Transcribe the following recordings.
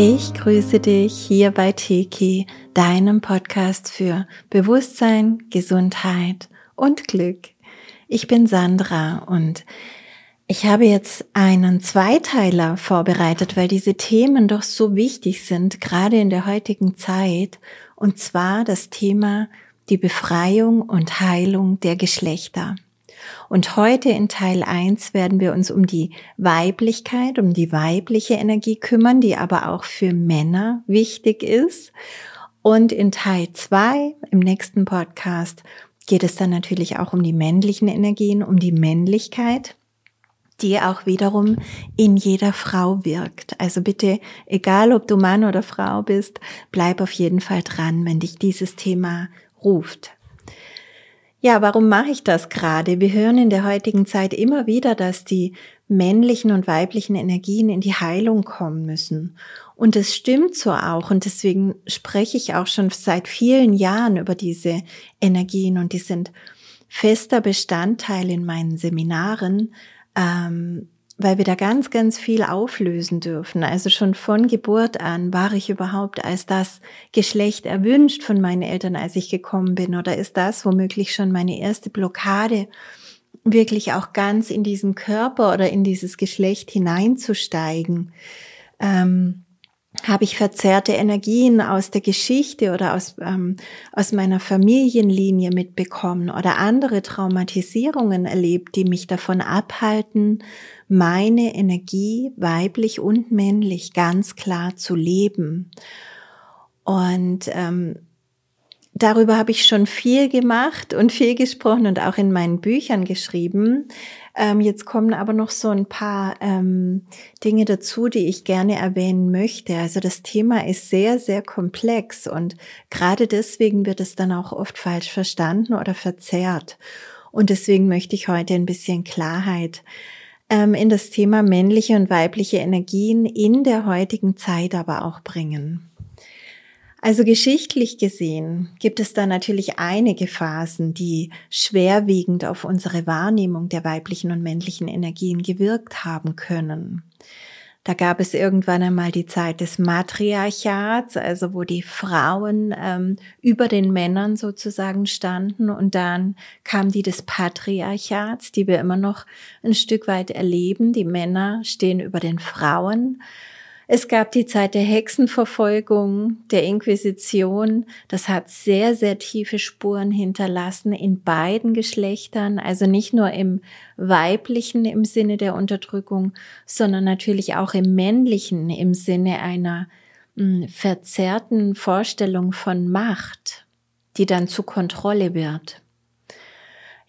Ich grüße dich hier bei Tiki, deinem Podcast für Bewusstsein, Gesundheit und Glück. Ich bin Sandra und ich habe jetzt einen Zweiteiler vorbereitet, weil diese Themen doch so wichtig sind, gerade in der heutigen Zeit, und zwar das Thema die Befreiung und Heilung der Geschlechter. Und heute in Teil 1 werden wir uns um die Weiblichkeit, um die weibliche Energie kümmern, die aber auch für Männer wichtig ist. Und in Teil 2 im nächsten Podcast geht es dann natürlich auch um die männlichen Energien, um die Männlichkeit, die auch wiederum in jeder Frau wirkt. Also bitte, egal ob du Mann oder Frau bist, bleib auf jeden Fall dran, wenn dich dieses Thema ruft. Ja, warum mache ich das gerade? Wir hören in der heutigen Zeit immer wieder, dass die männlichen und weiblichen Energien in die Heilung kommen müssen. Und es stimmt so auch. Und deswegen spreche ich auch schon seit vielen Jahren über diese Energien und die sind fester Bestandteil in meinen Seminaren, ähm, weil wir da ganz, ganz viel auflösen dürfen. Also schon von Geburt an war ich überhaupt als das Geschlecht erwünscht von meinen Eltern, als ich gekommen bin? Oder ist das womöglich schon meine erste Blockade, wirklich auch ganz in diesen Körper oder in dieses Geschlecht hineinzusteigen? Ähm, habe ich verzerrte Energien aus der Geschichte oder aus, ähm, aus meiner Familienlinie mitbekommen oder andere Traumatisierungen erlebt, die mich davon abhalten, meine Energie weiblich und männlich ganz klar zu leben. Und ähm, darüber habe ich schon viel gemacht und viel gesprochen und auch in meinen Büchern geschrieben. Ähm, jetzt kommen aber noch so ein paar ähm, Dinge dazu, die ich gerne erwähnen möchte. Also das Thema ist sehr, sehr komplex und gerade deswegen wird es dann auch oft falsch verstanden oder verzerrt. Und deswegen möchte ich heute ein bisschen Klarheit ähm, in das Thema männliche und weibliche Energien in der heutigen Zeit aber auch bringen. Also geschichtlich gesehen gibt es da natürlich einige Phasen, die schwerwiegend auf unsere Wahrnehmung der weiblichen und männlichen Energien gewirkt haben können. Da gab es irgendwann einmal die Zeit des Matriarchats, also wo die Frauen ähm, über den Männern sozusagen standen. Und dann kam die des Patriarchats, die wir immer noch ein Stück weit erleben. Die Männer stehen über den Frauen. Es gab die Zeit der Hexenverfolgung, der Inquisition. Das hat sehr, sehr tiefe Spuren hinterlassen in beiden Geschlechtern, also nicht nur im weiblichen im Sinne der Unterdrückung, sondern natürlich auch im männlichen im Sinne einer mh, hm, verzerrten Vorstellung von Macht, die dann zu Kontrolle wird.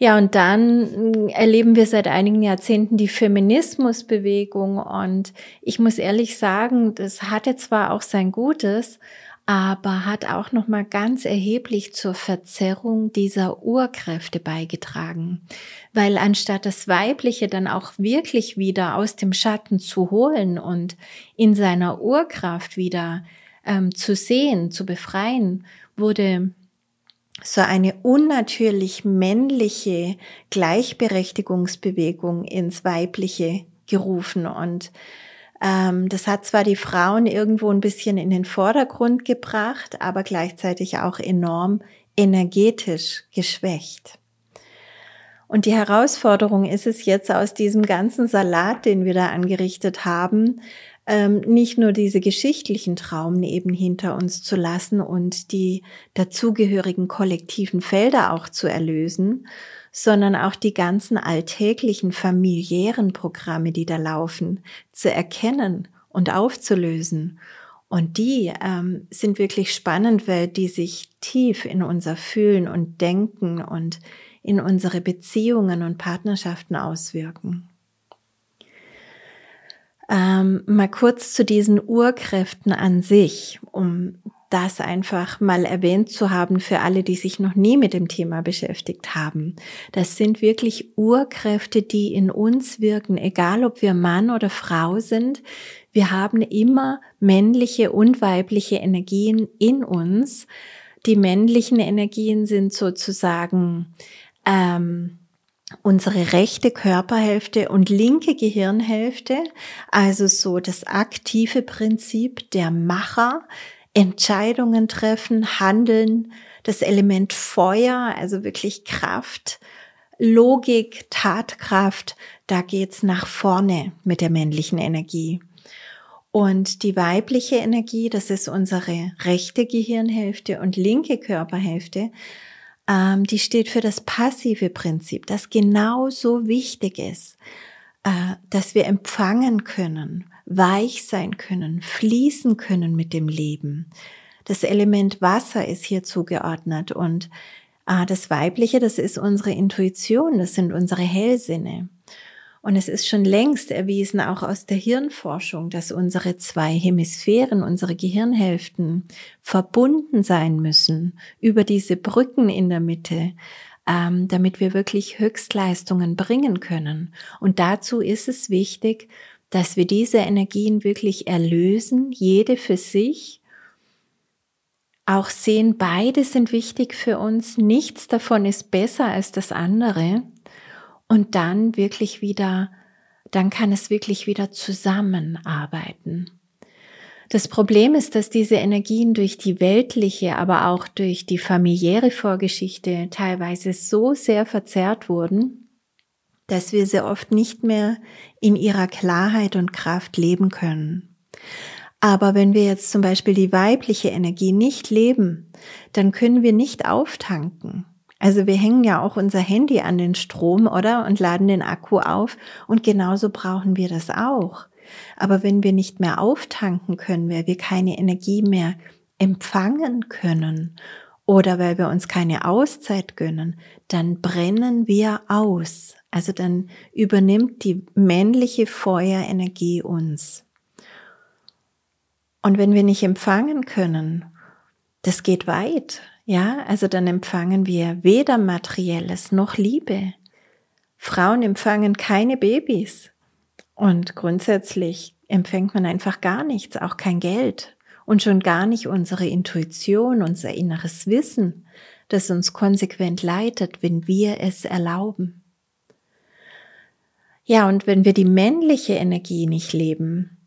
Ja, und dann mm, erleben wir seit einigen Jahrzehnten die Feminismusbewegung. Und ich muss ehrlich sagen, das hatte zwar auch sein Gutes, aber hat auch noch mal ganz erheblich zur Verzerrung dieser Urkräfte beigetragen, weil anstatt das Weibliche dann auch wirklich wieder aus dem Schatten zu holen und in seiner Urkraft wieder ähm, zu sehen, zu befreien, wurde so eine unnatürlich männliche Gleichberechtigungsbewegung ins Weibliche gerufen und ähm, das hat zwar die Frauen irgendwo ein bisschen in den Vordergrund gebracht, aber gleichzeitig auch enorm energetisch geschwächt. Und die Herausforderung ist es jetzt aus diesem ganzen Salat, den wir da angerichtet haben, ähm, nicht nur diese geschichtlichen Traumen eben hinter uns zu lassen und die dazugehörigen kollektiven Felder auch zu erlösen, sondern auch die ganzen alltäglichen familiären Programme, die da laufen, zu erkennen und aufzulösen. Und die ähm, sind wirklich spannend, weil die sich tief in unser Fühlen und Denken und in unsere Beziehungen und Partnerschaften auswirken. Ähm, mal kurz zu diesen Urkräften an sich, um das einfach mal erwähnt zu haben für alle, die sich noch nie mit dem Thema beschäftigt haben. Das sind wirklich Urkräfte, die in uns wirken, egal ob wir Mann oder Frau sind. Wir haben immer männliche und weibliche Energien in uns. Die männlichen Energien sind sozusagen ähm, unsere rechte Körperhälfte und linke Gehirnhälfte, also so das aktive Prinzip der Macher, Entscheidungen treffen, handeln, das Element Feuer, also wirklich Kraft, Logik, Tatkraft, da geht's nach vorne mit der männlichen Energie. Und die weibliche Energie, das ist unsere rechte Gehirnhälfte und linke Körperhälfte, ähm, die steht für das passive Prinzip, das genauso wichtig ist, äh, dass wir empfangen können, weich sein können, fließen können mit dem Leben. Das Element Wasser ist hier zugeordnet und äh, das Weibliche, das ist unsere Intuition, das sind unsere Hellsinne. Und es ist schon längst erwiesen, auch aus der Hirnforschung, dass unsere zwei Hemisphären, unsere Gehirnhälften verbunden sein müssen über diese Brücken in der Mitte, ähm, damit wir wirklich Höchstleistungen bringen können. Und dazu ist es wichtig, dass wir diese Energien wirklich erlösen, jede für sich. Auch sehen, beide sind wichtig für uns. Nichts davon ist besser als das andere und dann wirklich wieder, dann kann es wirklich wieder zusammenarbeiten. Das Problem ist, dass diese Energien durch die weltliche, aber auch durch die familiäre Vorgeschichte teilweise so sehr verzerrt wurden, dass wir sie oft nicht mehr in ihrer Klarheit und Kraft leben können. Aber wenn wir jetzt zum Beispiel die weibliche Energie nicht leben, dann können wir nicht auftanken. Also wir hängen ja auch unser Handy an den Strom, oder? Und laden den Akku auf. Und genauso brauchen wir das auch. Aber wenn wir nicht mehr auftanken können, weil wir keine Energie mehr empfangen können oder weil wir uns keine Auszeit gönnen, dann brennen wir aus. Also dann übernimmt die männliche Feuerenergie uns. Und wenn wir nicht empfangen können, das geht weit. Ja, also dann empfangen wir weder materielles noch Liebe. Frauen empfangen keine Babys. Und grundsätzlich empfängt man einfach gar nichts, auch kein Geld und schon gar nicht unsere Intuition, unser inneres Wissen, das uns konsequent leitet, wenn wir es erlauben. Ja, und wenn wir die männliche Energie nicht leben,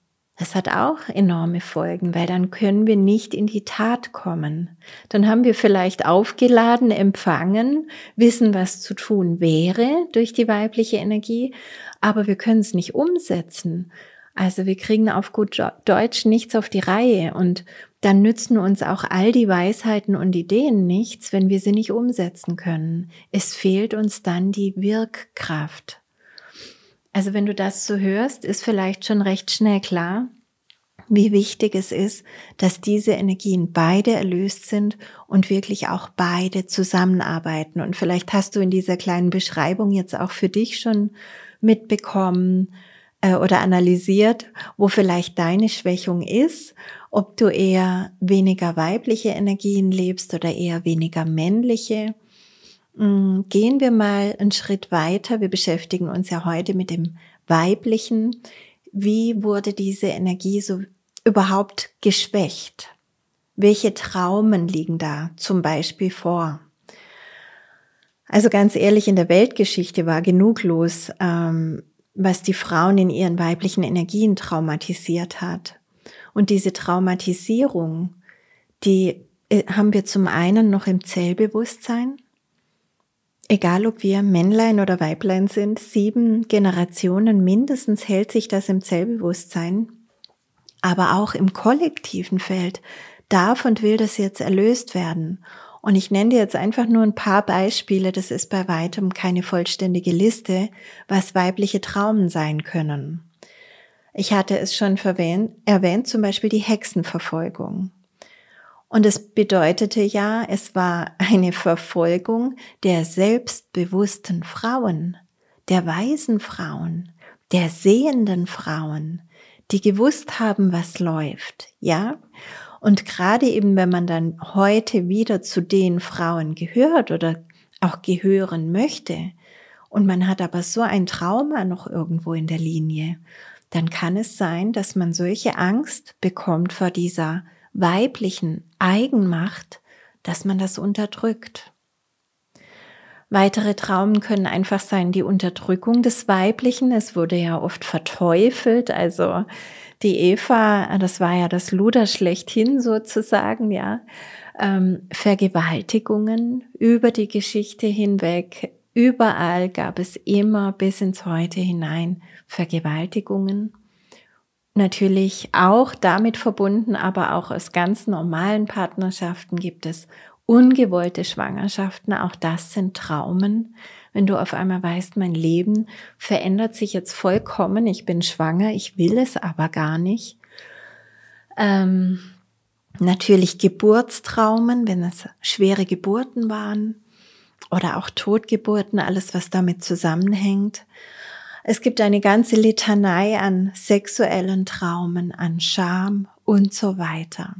das hat auch enorme Folgen, weil dann können wir nicht in die Tat kommen. Dann haben wir vielleicht aufgeladen, empfangen, wissen, was zu tun wäre durch die weibliche Energie, aber wir können es nicht umsetzen. Also wir kriegen auf gut Deutsch nichts auf die Reihe und dann nützen uns auch all die Weisheiten und Ideen nichts, wenn wir sie nicht umsetzen können. Es fehlt uns dann die Wirkkraft. Also wenn du das so hörst, ist vielleicht schon recht schnell klar, wie wichtig es ist, dass diese Energien beide erlöst sind und wirklich auch beide zusammenarbeiten. Und vielleicht hast du in dieser kleinen Beschreibung jetzt auch für dich schon mitbekommen äh, oder analysiert, wo vielleicht deine Schwächung ist, ob du eher weniger weibliche Energien lebst oder eher weniger männliche. Mm, gehen wir mal einen Schritt weiter. Wir beschäftigen uns ja heute mit dem Weiblichen. Wie wurde diese Energie so überhaupt geschwächt? Welche Traumen liegen da zum Beispiel vor? Also ganz ehrlich, in der Weltgeschichte war genug los, ähm, was die Frauen in ihren weiblichen Energien traumatisiert hat. Und diese Traumatisierung, die äh, haben wir zum einen noch im Zellbewusstsein, Egal ob wir Männlein oder Weiblein sind, sieben Generationen mindestens hält sich das im Zellbewusstsein, aber auch im kollektiven Feld darf und will das jetzt erlöst werden. Und ich nenne dir jetzt einfach nur ein paar Beispiele, das ist bei weitem keine vollständige Liste, was weibliche Traumen sein können. Ich hatte es schon erwähnt, zum Beispiel die Hexenverfolgung. Und es bedeutete ja, es war eine Verfolgung der selbstbewussten Frauen, der weisen Frauen, der sehenden Frauen, die gewusst haben, was läuft, ja? Und gerade eben, wenn man dann heute wieder zu den Frauen gehört oder auch gehören möchte, und man hat aber so ein Trauma noch irgendwo in der Linie, dann kann es sein, dass man solche Angst bekommt vor dieser weiblichen Eigenmacht, dass man das unterdrückt. Weitere Traumen können einfach sein die Unterdrückung des Weiblichen. Es wurde ja oft verteufelt. Also die Eva, das war ja das Luder schlechthin sozusagen, ja. Ähm, Vergewaltigungen über die Geschichte hinweg. Überall gab es immer bis ins Heute hinein Vergewaltigungen. Natürlich auch damit verbunden, aber auch aus ganz normalen Partnerschaften gibt es ungewollte Schwangerschaften. Auch das sind Traumen. Wenn du auf einmal weißt, mein Leben verändert sich jetzt vollkommen, ich bin schwanger, ich will es aber gar nicht. Ähm, natürlich Geburtstraumen, wenn es schwere Geburten waren oder auch Totgeburten, alles was damit zusammenhängt. Es gibt eine ganze Litanei an sexuellen Traumen, an Scham und so weiter.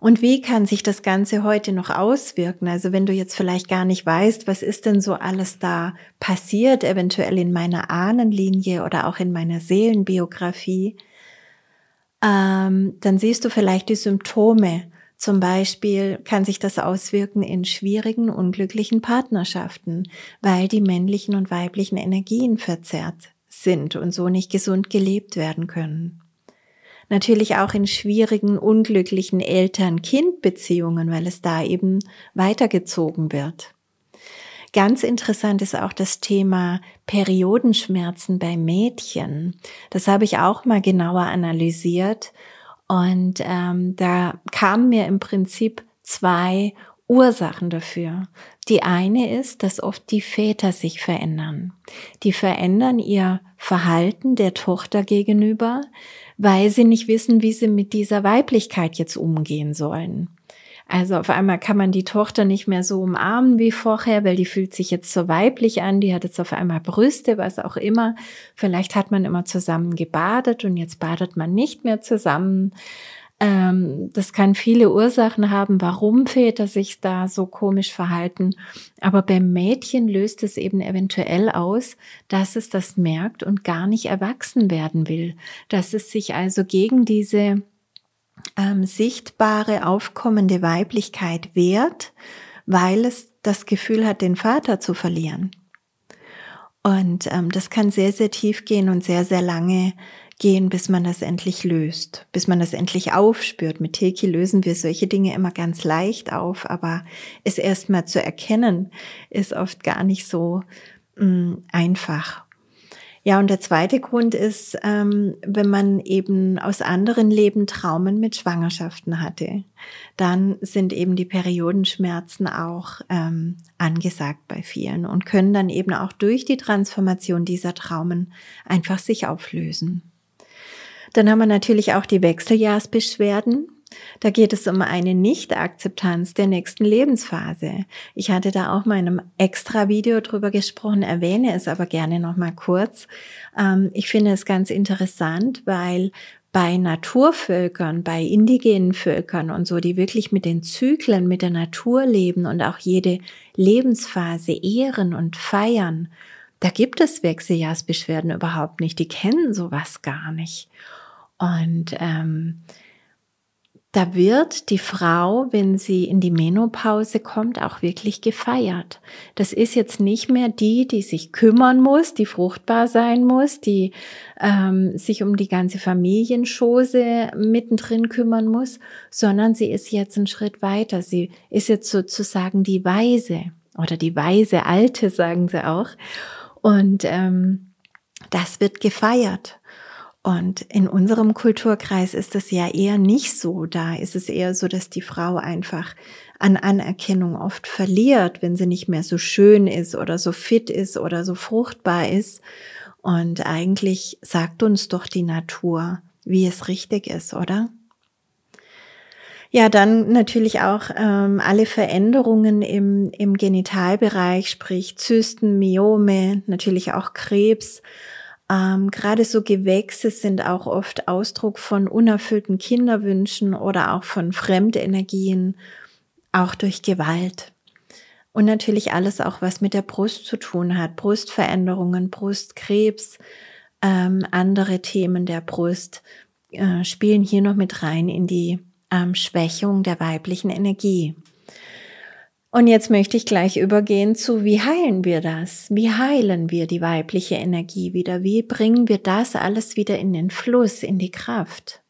Und wie kann sich das Ganze heute noch auswirken? Also wenn du jetzt vielleicht gar nicht weißt, was ist denn so alles da passiert, eventuell in meiner Ahnenlinie oder auch in meiner Seelenbiografie, ähm, dann siehst du vielleicht die Symptome. Zum Beispiel kann sich das auswirken in schwierigen, unglücklichen Partnerschaften, weil die männlichen und weiblichen Energien verzerrt sind und so nicht gesund gelebt werden können. Natürlich auch in schwierigen, unglücklichen Eltern-Kind-Beziehungen, weil es da eben weitergezogen wird. Ganz interessant ist auch das Thema Periodenschmerzen bei Mädchen. Das habe ich auch mal genauer analysiert und ähm, da kamen mir im Prinzip zwei Ursachen dafür. Die eine ist, dass oft die Väter sich verändern. Die verändern ihr Verhalten der Tochter gegenüber, weil sie nicht wissen, wie sie mit dieser Weiblichkeit jetzt umgehen sollen. Also auf einmal kann man die Tochter nicht mehr so umarmen wie vorher, weil die fühlt sich jetzt so weiblich an, die hat jetzt auf einmal Brüste, was auch immer. Vielleicht hat man immer zusammen gebadet und jetzt badet man nicht mehr zusammen. Ähm, das kann viele Ursachen haben, warum Väter sich da so komisch verhalten. Aber beim Mädchen löst es eben eventuell aus, dass es das merkt und gar nicht erwachsen werden will. Dass es sich also gegen diese ähm, sichtbare, aufkommende Weiblichkeit wehrt, weil es das Gefühl hat, den Vater zu verlieren. Und ähm, das kann sehr, sehr tief gehen und sehr, sehr lange gehen, bis man das endlich löst, bis man das endlich aufspürt. Mit Teki lösen wir solche Dinge immer ganz leicht auf, aber es erstmal zu erkennen, ist oft gar nicht so mh, mm, einfach. Ja, und der zweite Grund ist, ähm, wenn man eben aus anderen Leben Traumen mit Schwangerschaften hatte, dann sind eben die Periodenschmerzen auch ähm, angesagt bei vielen und können dann eben auch durch die Transformation dieser Traumen einfach sich auflösen. Dann haben wir natürlich auch die Wechseljahrsbeschwerden. Da geht es um eine Nicht-Akzeptanz der nächsten Lebensphase. Ich hatte da auch mal in einem extra Video drüber gesprochen, erwähne es aber gerne noch mal kurz. Ähm, ich finde es ganz interessant, weil bei Naturvölkern, bei indigenen Völkern und so, die wirklich mit den Zyklen, mit der Natur leben und auch jede Lebensphase ehren und feiern, da gibt es Wechseljahrsbeschwerden überhaupt nicht. Die kennen sowas gar nicht. Und ähm, da wird die Frau, wenn sie in die Menopause kommt, auch wirklich gefeiert. Das ist jetzt nicht mehr die, die sich kümmern muss, die fruchtbar sein muss, die ähm, sich um die ganze Familienschose mittendrin kümmern muss, sondern sie ist jetzt einen Schritt weiter. Sie ist jetzt sozusagen die Weise oder die weise Alte, sagen sie auch. Und ähm, das wird gefeiert. Und in unserem Kulturkreis ist es ja eher nicht so. Da ist es eher so, dass die Frau einfach an Anerkennung oft verliert, wenn sie nicht mehr so schön ist oder so fit ist oder so fruchtbar ist. Und eigentlich sagt uns doch die Natur, wie es richtig ist, oder? Ja, dann natürlich auch ähm, alle Veränderungen im, im Genitalbereich, sprich Zysten, Myome, natürlich auch Krebs ähm, Gerade so Gewächse sind auch oft Ausdruck von unerfüllten Kinderwünschen oder auch von Fremdenergien, auch durch Gewalt. Und natürlich alles auch, was mit der Brust zu tun hat. Brustveränderungen, Brustkrebs, ähm, andere Themen der Brust äh, spielen hier noch mit rein in die ähm, Schwächung der weiblichen Energie. Und jetzt möchte ich gleich übergehen zu, wie heilen wir das? Wie heilen wir die weibliche Energie wieder? Wie bringen wir das alles wieder in den Fluss, in die Kraft?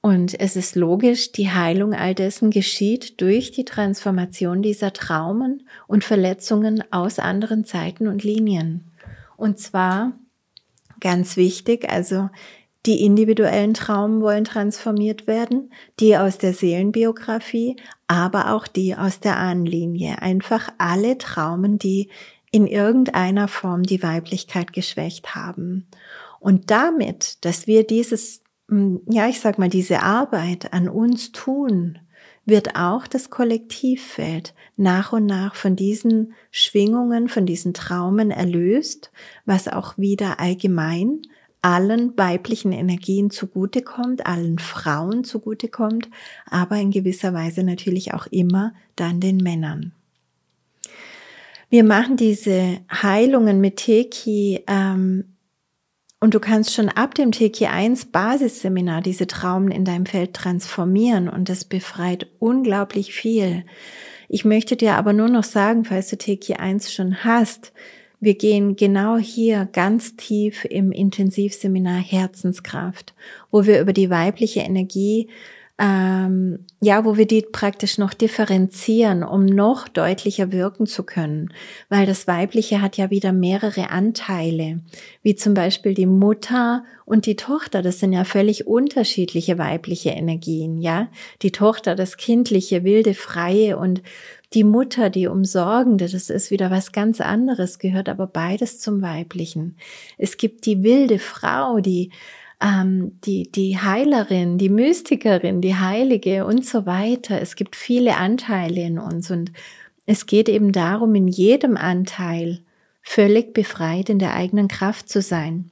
Und es ist logisch, die Heilung all dessen geschieht durch die Transformation dieser Traumen und Verletzungen aus anderen Zeiten und Linien. Und zwar ganz wichtig, also die individuellen Traumen wollen transformiert werden, die aus der Seelenbiografie, aber auch die aus der Ahnenlinie. Einfach alle Traumen, die in irgendeiner Form die Weiblichkeit geschwächt haben. Und damit, dass wir dieses, hm, ja, ich sag mal, diese Arbeit an uns tun, wird auch das Kollektivfeld nach und nach von diesen Schwingungen, von diesen Traumen erlöst, was auch wieder allgemein allen weiblichen Energien zugutekommt, allen Frauen zugutekommt, aber in gewisser Weise natürlich auch immer dann den Männern. Wir machen diese Heilungen mit Teki ähm, und du kannst schon ab dem Teki 1 Basisseminar diese Traumen in deinem Feld transformieren und das befreit unglaublich viel. Ich möchte dir aber nur noch sagen, falls du Teki 1 schon hast, wir gehen genau hier ganz tief im Intensivseminar Herzenskraft, wo wir über die weibliche Energie, ähm, ja, wo wir die praktisch noch differenzieren, um noch deutlicher wirken zu können, weil das Weibliche hat ja wieder mehrere Anteile, wie zum Beispiel die Mutter und die Tochter. Das sind ja völlig unterschiedliche weibliche Energien, ja. Die Tochter, das kindliche, wilde, freie und die Mutter, die Umsorgende, das ist wieder was ganz anderes, gehört aber beides zum Weiblichen. Es gibt die wilde Frau, die ähm, die, die Heilerin, die Mystikerin, die Heilige und so weiter. Es gibt viele Anteile in uns und es geht eben darum, in jedem Anteil völlig befreit in der eigenen Kraft zu sein.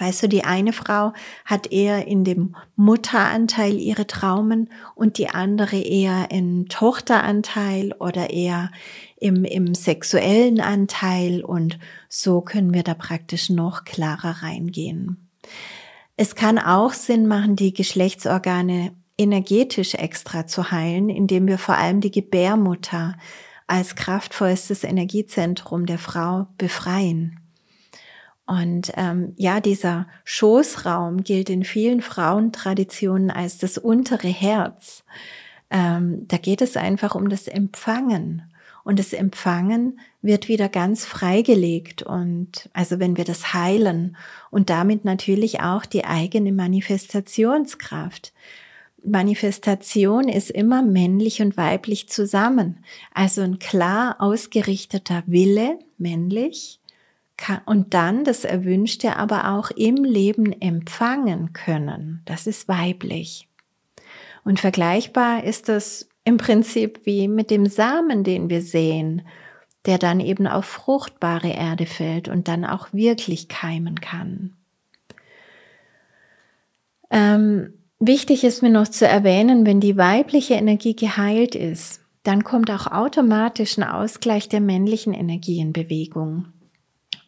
Weißt du, die eine Frau hat eher in dem Mutteranteil ihre Traumen und die andere eher im Tochteranteil oder eher im, im sexuellen Anteil und so können wir da praktisch noch klarer reingehen. Es kann auch Sinn machen, die Geschlechtsorgane energetisch extra zu heilen, indem wir vor allem die Gebärmutter als kraftvollstes Energiezentrum der Frau befreien. Und ähm, ja, dieser Schoßraum gilt in vielen Frauentraditionen als das untere Herz. Ähm, da geht es einfach um das Empfangen. Und das Empfangen wird wieder ganz freigelegt. Und also wenn wir das heilen und damit natürlich auch die eigene Manifestationskraft. Manifestation ist immer männlich und weiblich zusammen. Also ein klar ausgerichteter Wille, männlich, und dann das Erwünschte aber auch im Leben empfangen können. Das ist weiblich. Und vergleichbar ist das im Prinzip wie mit dem Samen, den wir sehen, der dann eben auf fruchtbare Erde fällt und dann auch wirklich keimen kann. Ähm, wichtig ist mir noch zu erwähnen, wenn die weibliche Energie geheilt ist, dann kommt auch automatisch ein Ausgleich der männlichen Energie in Bewegung.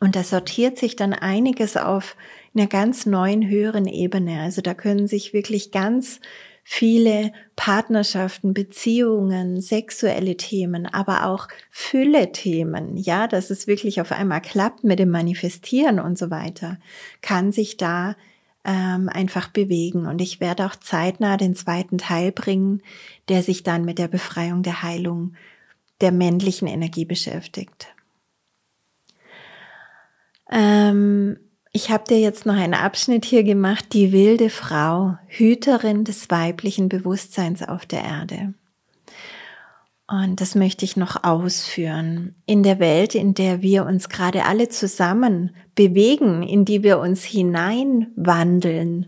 Und da sortiert sich dann einiges auf einer ganz neuen, höheren Ebene. Also da können sich wirklich ganz viele Partnerschaften, Beziehungen, sexuelle Themen, aber auch Fülle-Themen, ja, dass es wirklich auf einmal klappt mit dem Manifestieren und so weiter, kann sich da ähm, einfach bewegen. Und ich werde auch zeitnah den zweiten Teil bringen, der sich dann mit der Befreiung der Heilung der männlichen Energie beschäftigt. Ähm, ich habe dir jetzt noch einen Abschnitt hier gemacht, die wilde Frau, Hüterin des weiblichen Bewusstseins auf der Erde. Und das möchte ich noch ausführen. In der Welt, in der wir uns gerade alle zusammen bewegen, in die wir uns hineinwandeln,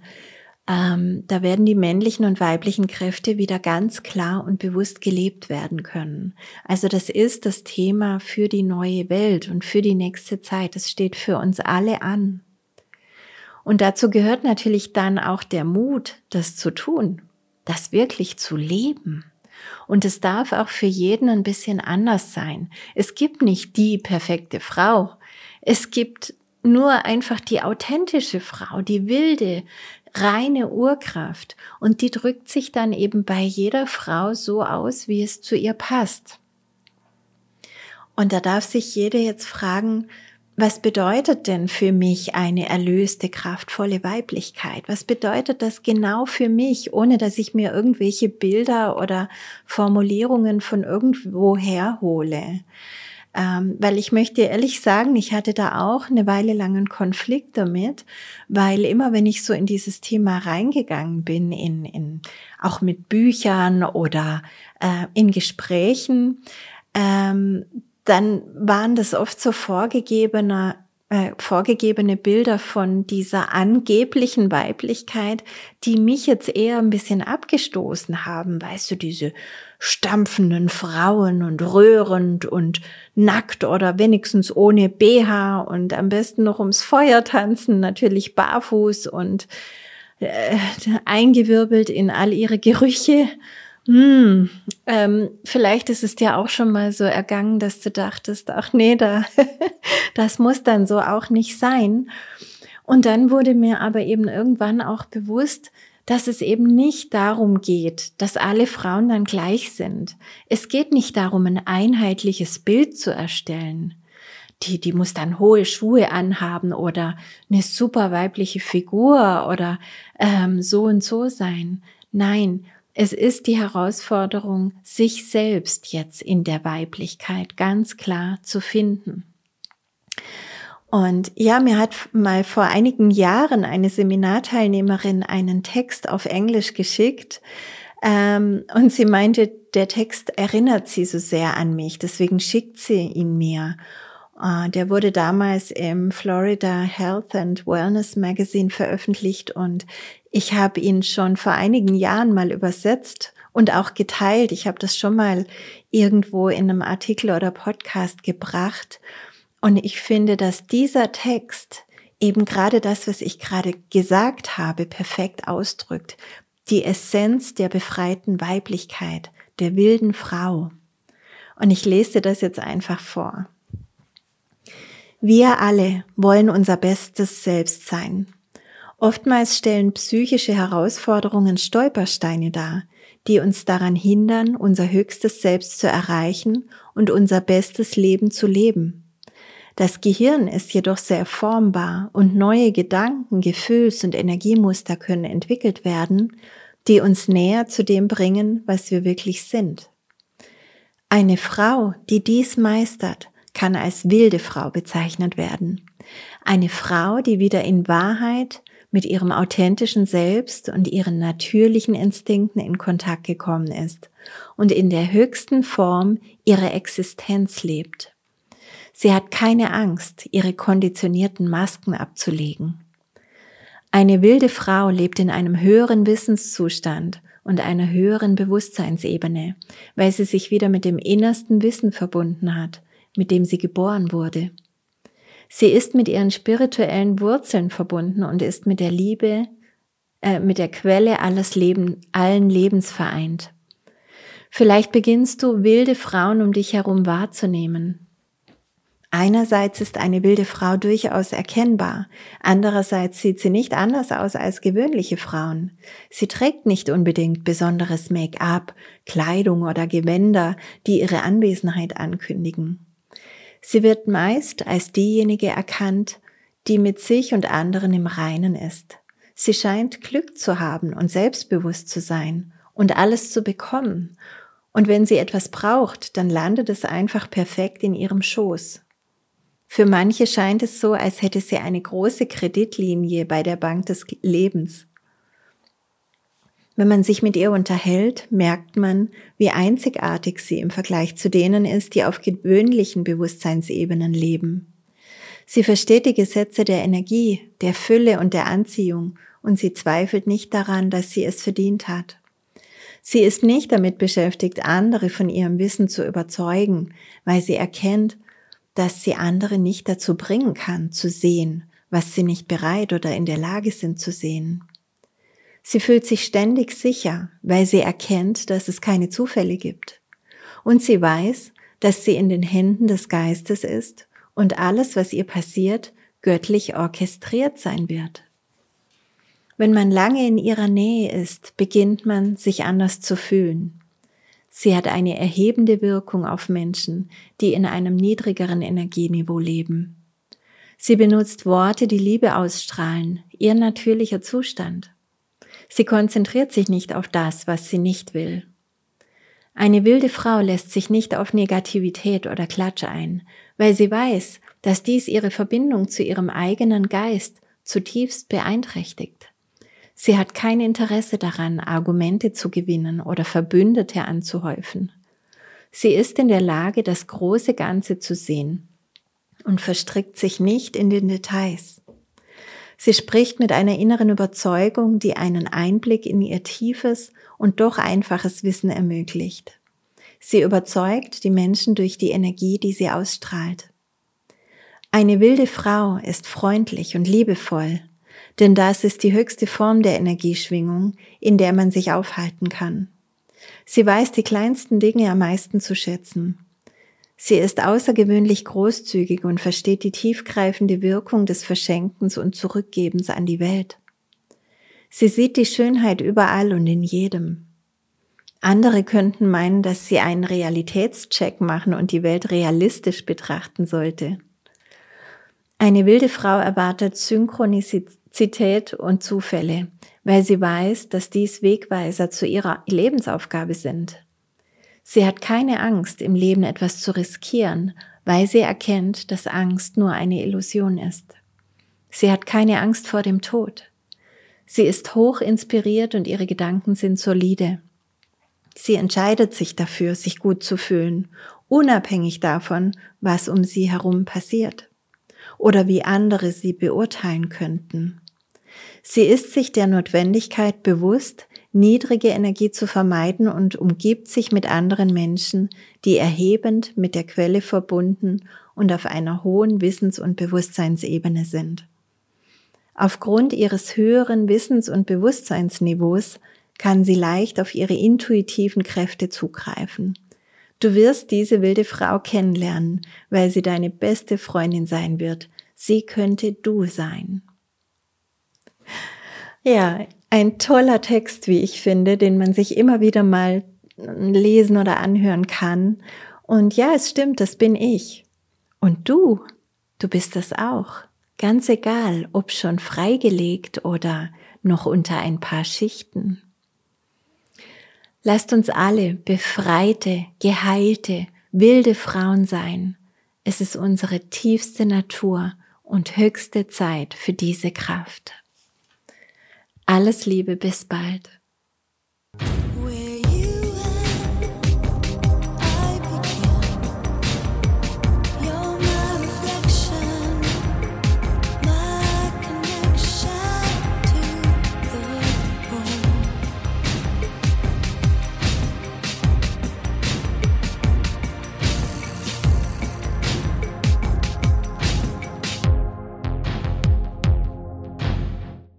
ähm, da werden die männlichen und weiblichen Kräfte wieder ganz klar und bewusst gelebt werden können. Also das ist das Thema für die neue Welt und für die nächste Zeit. Das steht für uns alle an. Und dazu gehört natürlich dann auch der Mut, das zu tun, das wirklich zu leben. Und es darf auch für jeden ein bisschen anders sein. Es gibt nicht die perfekte Frau. Es gibt nur einfach die authentische Frau, die wilde, reine Urkraft und die drückt sich dann eben bei jeder Frau so aus, wie es zu ihr passt. Und da darf sich jeder jetzt fragen, was bedeutet denn für mich eine erlöste, kraftvolle Weiblichkeit? Was bedeutet das genau für mich, ohne dass ich mir irgendwelche Bilder oder Formulierungen von irgendwo herhole? Ähm, weil ich möchte ehrlich sagen, ich hatte da auch eine Weile lang einen Konflikt damit, weil immer wenn ich so in dieses Thema reingegangen bin, in, in auch mit Büchern oder äh, in Gesprächen, ähm, dann waren das oft so vorgegebene, äh, vorgegebene Bilder von dieser angeblichen Weiblichkeit, die mich jetzt eher ein bisschen abgestoßen haben. Weißt du, diese stampfenden Frauen und röhrend und nackt oder wenigstens ohne BH und am besten noch ums Feuer tanzen, natürlich barfuß und äh, eingewirbelt in all ihre Gerüche hm, ähm, vielleicht ist es dir auch schon mal so ergangen, dass du dachtest, ach nee, da, das muss dann so auch nicht sein. Und dann wurde mir aber eben irgendwann auch bewusst, dass es eben nicht darum geht, dass alle Frauen dann gleich sind. Es geht nicht darum, ein einheitliches Bild zu erstellen. Die, die muss dann hohe Schuhe anhaben oder eine super weibliche Figur oder ähm, so und so sein. Nein, es ist die Herausforderung, sich selbst jetzt in der Weiblichkeit ganz klar zu finden. Und ja, mir hat mal vor einigen Jahren eine Seminarteilnehmerin einen Text auf Englisch geschickt ähm, und sie meinte, der Text erinnert sie so sehr an mich, deswegen schickt sie ihn mir. Uh, der wurde damals im Florida Health and Wellness Magazine veröffentlicht und ich habe ihn schon vor einigen Jahren mal übersetzt und auch geteilt. Ich habe das schon mal irgendwo in einem Artikel oder Podcast gebracht. Und ich finde, dass dieser Text eben gerade das, was ich gerade gesagt habe, perfekt ausdrückt. Die Essenz der befreiten Weiblichkeit, der wilden Frau. Und ich lese das jetzt einfach vor. Wir alle wollen unser bestes Selbst sein. Oftmals stellen psychische Herausforderungen Stolpersteine dar, die uns daran hindern, unser höchstes Selbst zu erreichen und unser bestes Leben zu leben. Das Gehirn ist jedoch sehr formbar und neue Gedanken, Gefühls- und Energiemuster können entwickelt werden, die uns näher zu dem bringen, was wir wirklich sind. Eine Frau, die dies meistert, kann als wilde Frau bezeichnet werden. Eine Frau, die wieder in Wahrheit mit ihrem authentischen Selbst und ihren natürlichen Instinkten in Kontakt gekommen ist und in der höchsten Form ihre Existenz lebt. Sie hat keine Angst, ihre konditionierten Masken abzulegen. Eine wilde Frau lebt in einem höheren Wissenszustand und einer höheren Bewusstseinsebene, weil sie sich wieder mit dem innersten Wissen verbunden hat, mit dem sie geboren wurde. Sie ist mit ihren spirituellen Wurzeln verbunden und ist mit der Liebe, äh, mit der Quelle alles Leben, allen Lebens vereint. Vielleicht beginnst du wilde Frauen um dich herum wahrzunehmen. Einerseits ist eine wilde Frau durchaus erkennbar, andererseits sieht sie nicht anders aus als gewöhnliche Frauen. Sie trägt nicht unbedingt besonderes Make-up, Kleidung oder Gewänder, die ihre Anwesenheit ankündigen. Sie wird meist als diejenige erkannt, die mit sich und anderen im Reinen ist. Sie scheint Glück zu haben und selbstbewusst zu sein und alles zu bekommen. Und wenn sie etwas braucht, dann landet es einfach perfekt in ihrem Schoß. Für manche scheint es so, als hätte sie eine große Kreditlinie bei der Bank des Lebens. Wenn man sich mit ihr unterhält, merkt man, wie einzigartig sie im Vergleich zu denen ist, die auf gewöhnlichen Bewusstseinsebenen leben. Sie versteht die Gesetze der Energie, der Fülle und der Anziehung und sie zweifelt nicht daran, dass sie es verdient hat. Sie ist nicht damit beschäftigt, andere von ihrem Wissen zu überzeugen, weil sie erkennt, dass sie andere nicht dazu bringen kann, zu sehen, was sie nicht bereit oder in der Lage sind zu sehen. Sie fühlt sich ständig sicher, weil sie erkennt, dass es keine Zufälle gibt. Und sie weiß, dass sie in den Händen des Geistes ist und alles, was ihr passiert, göttlich orchestriert sein wird. Wenn man lange in ihrer Nähe ist, beginnt man sich anders zu fühlen. Sie hat eine erhebende Wirkung auf Menschen, die in einem niedrigeren Energieniveau leben. Sie benutzt Worte, die Liebe ausstrahlen, ihr natürlicher Zustand. Sie konzentriert sich nicht auf das, was sie nicht will. Eine wilde Frau lässt sich nicht auf Negativität oder Klatsch ein, weil sie weiß, dass dies ihre Verbindung zu ihrem eigenen Geist zutiefst beeinträchtigt. Sie hat kein Interesse daran, Argumente zu gewinnen oder Verbündete anzuhäufen. Sie ist in der Lage, das große Ganze zu sehen und verstrickt sich nicht in den Details. Sie spricht mit einer inneren Überzeugung, die einen Einblick in ihr tiefes und doch einfaches Wissen ermöglicht. Sie überzeugt die Menschen durch die Energie, die sie ausstrahlt. Eine wilde Frau ist freundlich und liebevoll, denn das ist die höchste Form der Energieschwingung, in der man sich aufhalten kann. Sie weiß die kleinsten Dinge am meisten zu schätzen. Sie ist außergewöhnlich großzügig und versteht die tiefgreifende Wirkung des Verschenkens und Zurückgebens an die Welt. Sie sieht die Schönheit überall und in jedem. Andere könnten meinen, dass sie einen Realitätscheck machen und die Welt realistisch betrachten sollte. Eine wilde Frau erwartet Synchronizität und Zufälle, weil sie weiß, dass dies Wegweiser zu ihrer Lebensaufgabe sind. Sie hat keine Angst, im Leben etwas zu riskieren, weil sie erkennt, dass Angst nur eine Illusion ist. Sie hat keine Angst vor dem Tod. Sie ist hoch inspiriert und ihre Gedanken sind solide. Sie entscheidet sich dafür, sich gut zu fühlen, unabhängig davon, was um sie herum passiert oder wie andere sie beurteilen könnten. Sie ist sich der Notwendigkeit bewusst, niedrige Energie zu vermeiden und umgibt sich mit anderen Menschen, die erhebend mit der Quelle verbunden und auf einer hohen Wissens- und Bewusstseinsebene sind. Aufgrund ihres höheren Wissens- und Bewusstseinsniveaus kann sie leicht auf ihre intuitiven Kräfte zugreifen. Du wirst diese wilde Frau kennenlernen, weil sie deine beste Freundin sein wird. Sie könnte du sein. Ja, ein toller Text, wie ich finde, den man sich immer wieder mal lesen oder anhören kann. Und ja, es stimmt, das bin ich. Und du, du bist das auch. Ganz egal, ob schon freigelegt oder noch unter ein paar Schichten. Lasst uns alle befreite, geheilte, wilde Frauen sein. Es ist unsere tiefste Natur und höchste Zeit für diese Kraft. Alles Liebe, bis bald.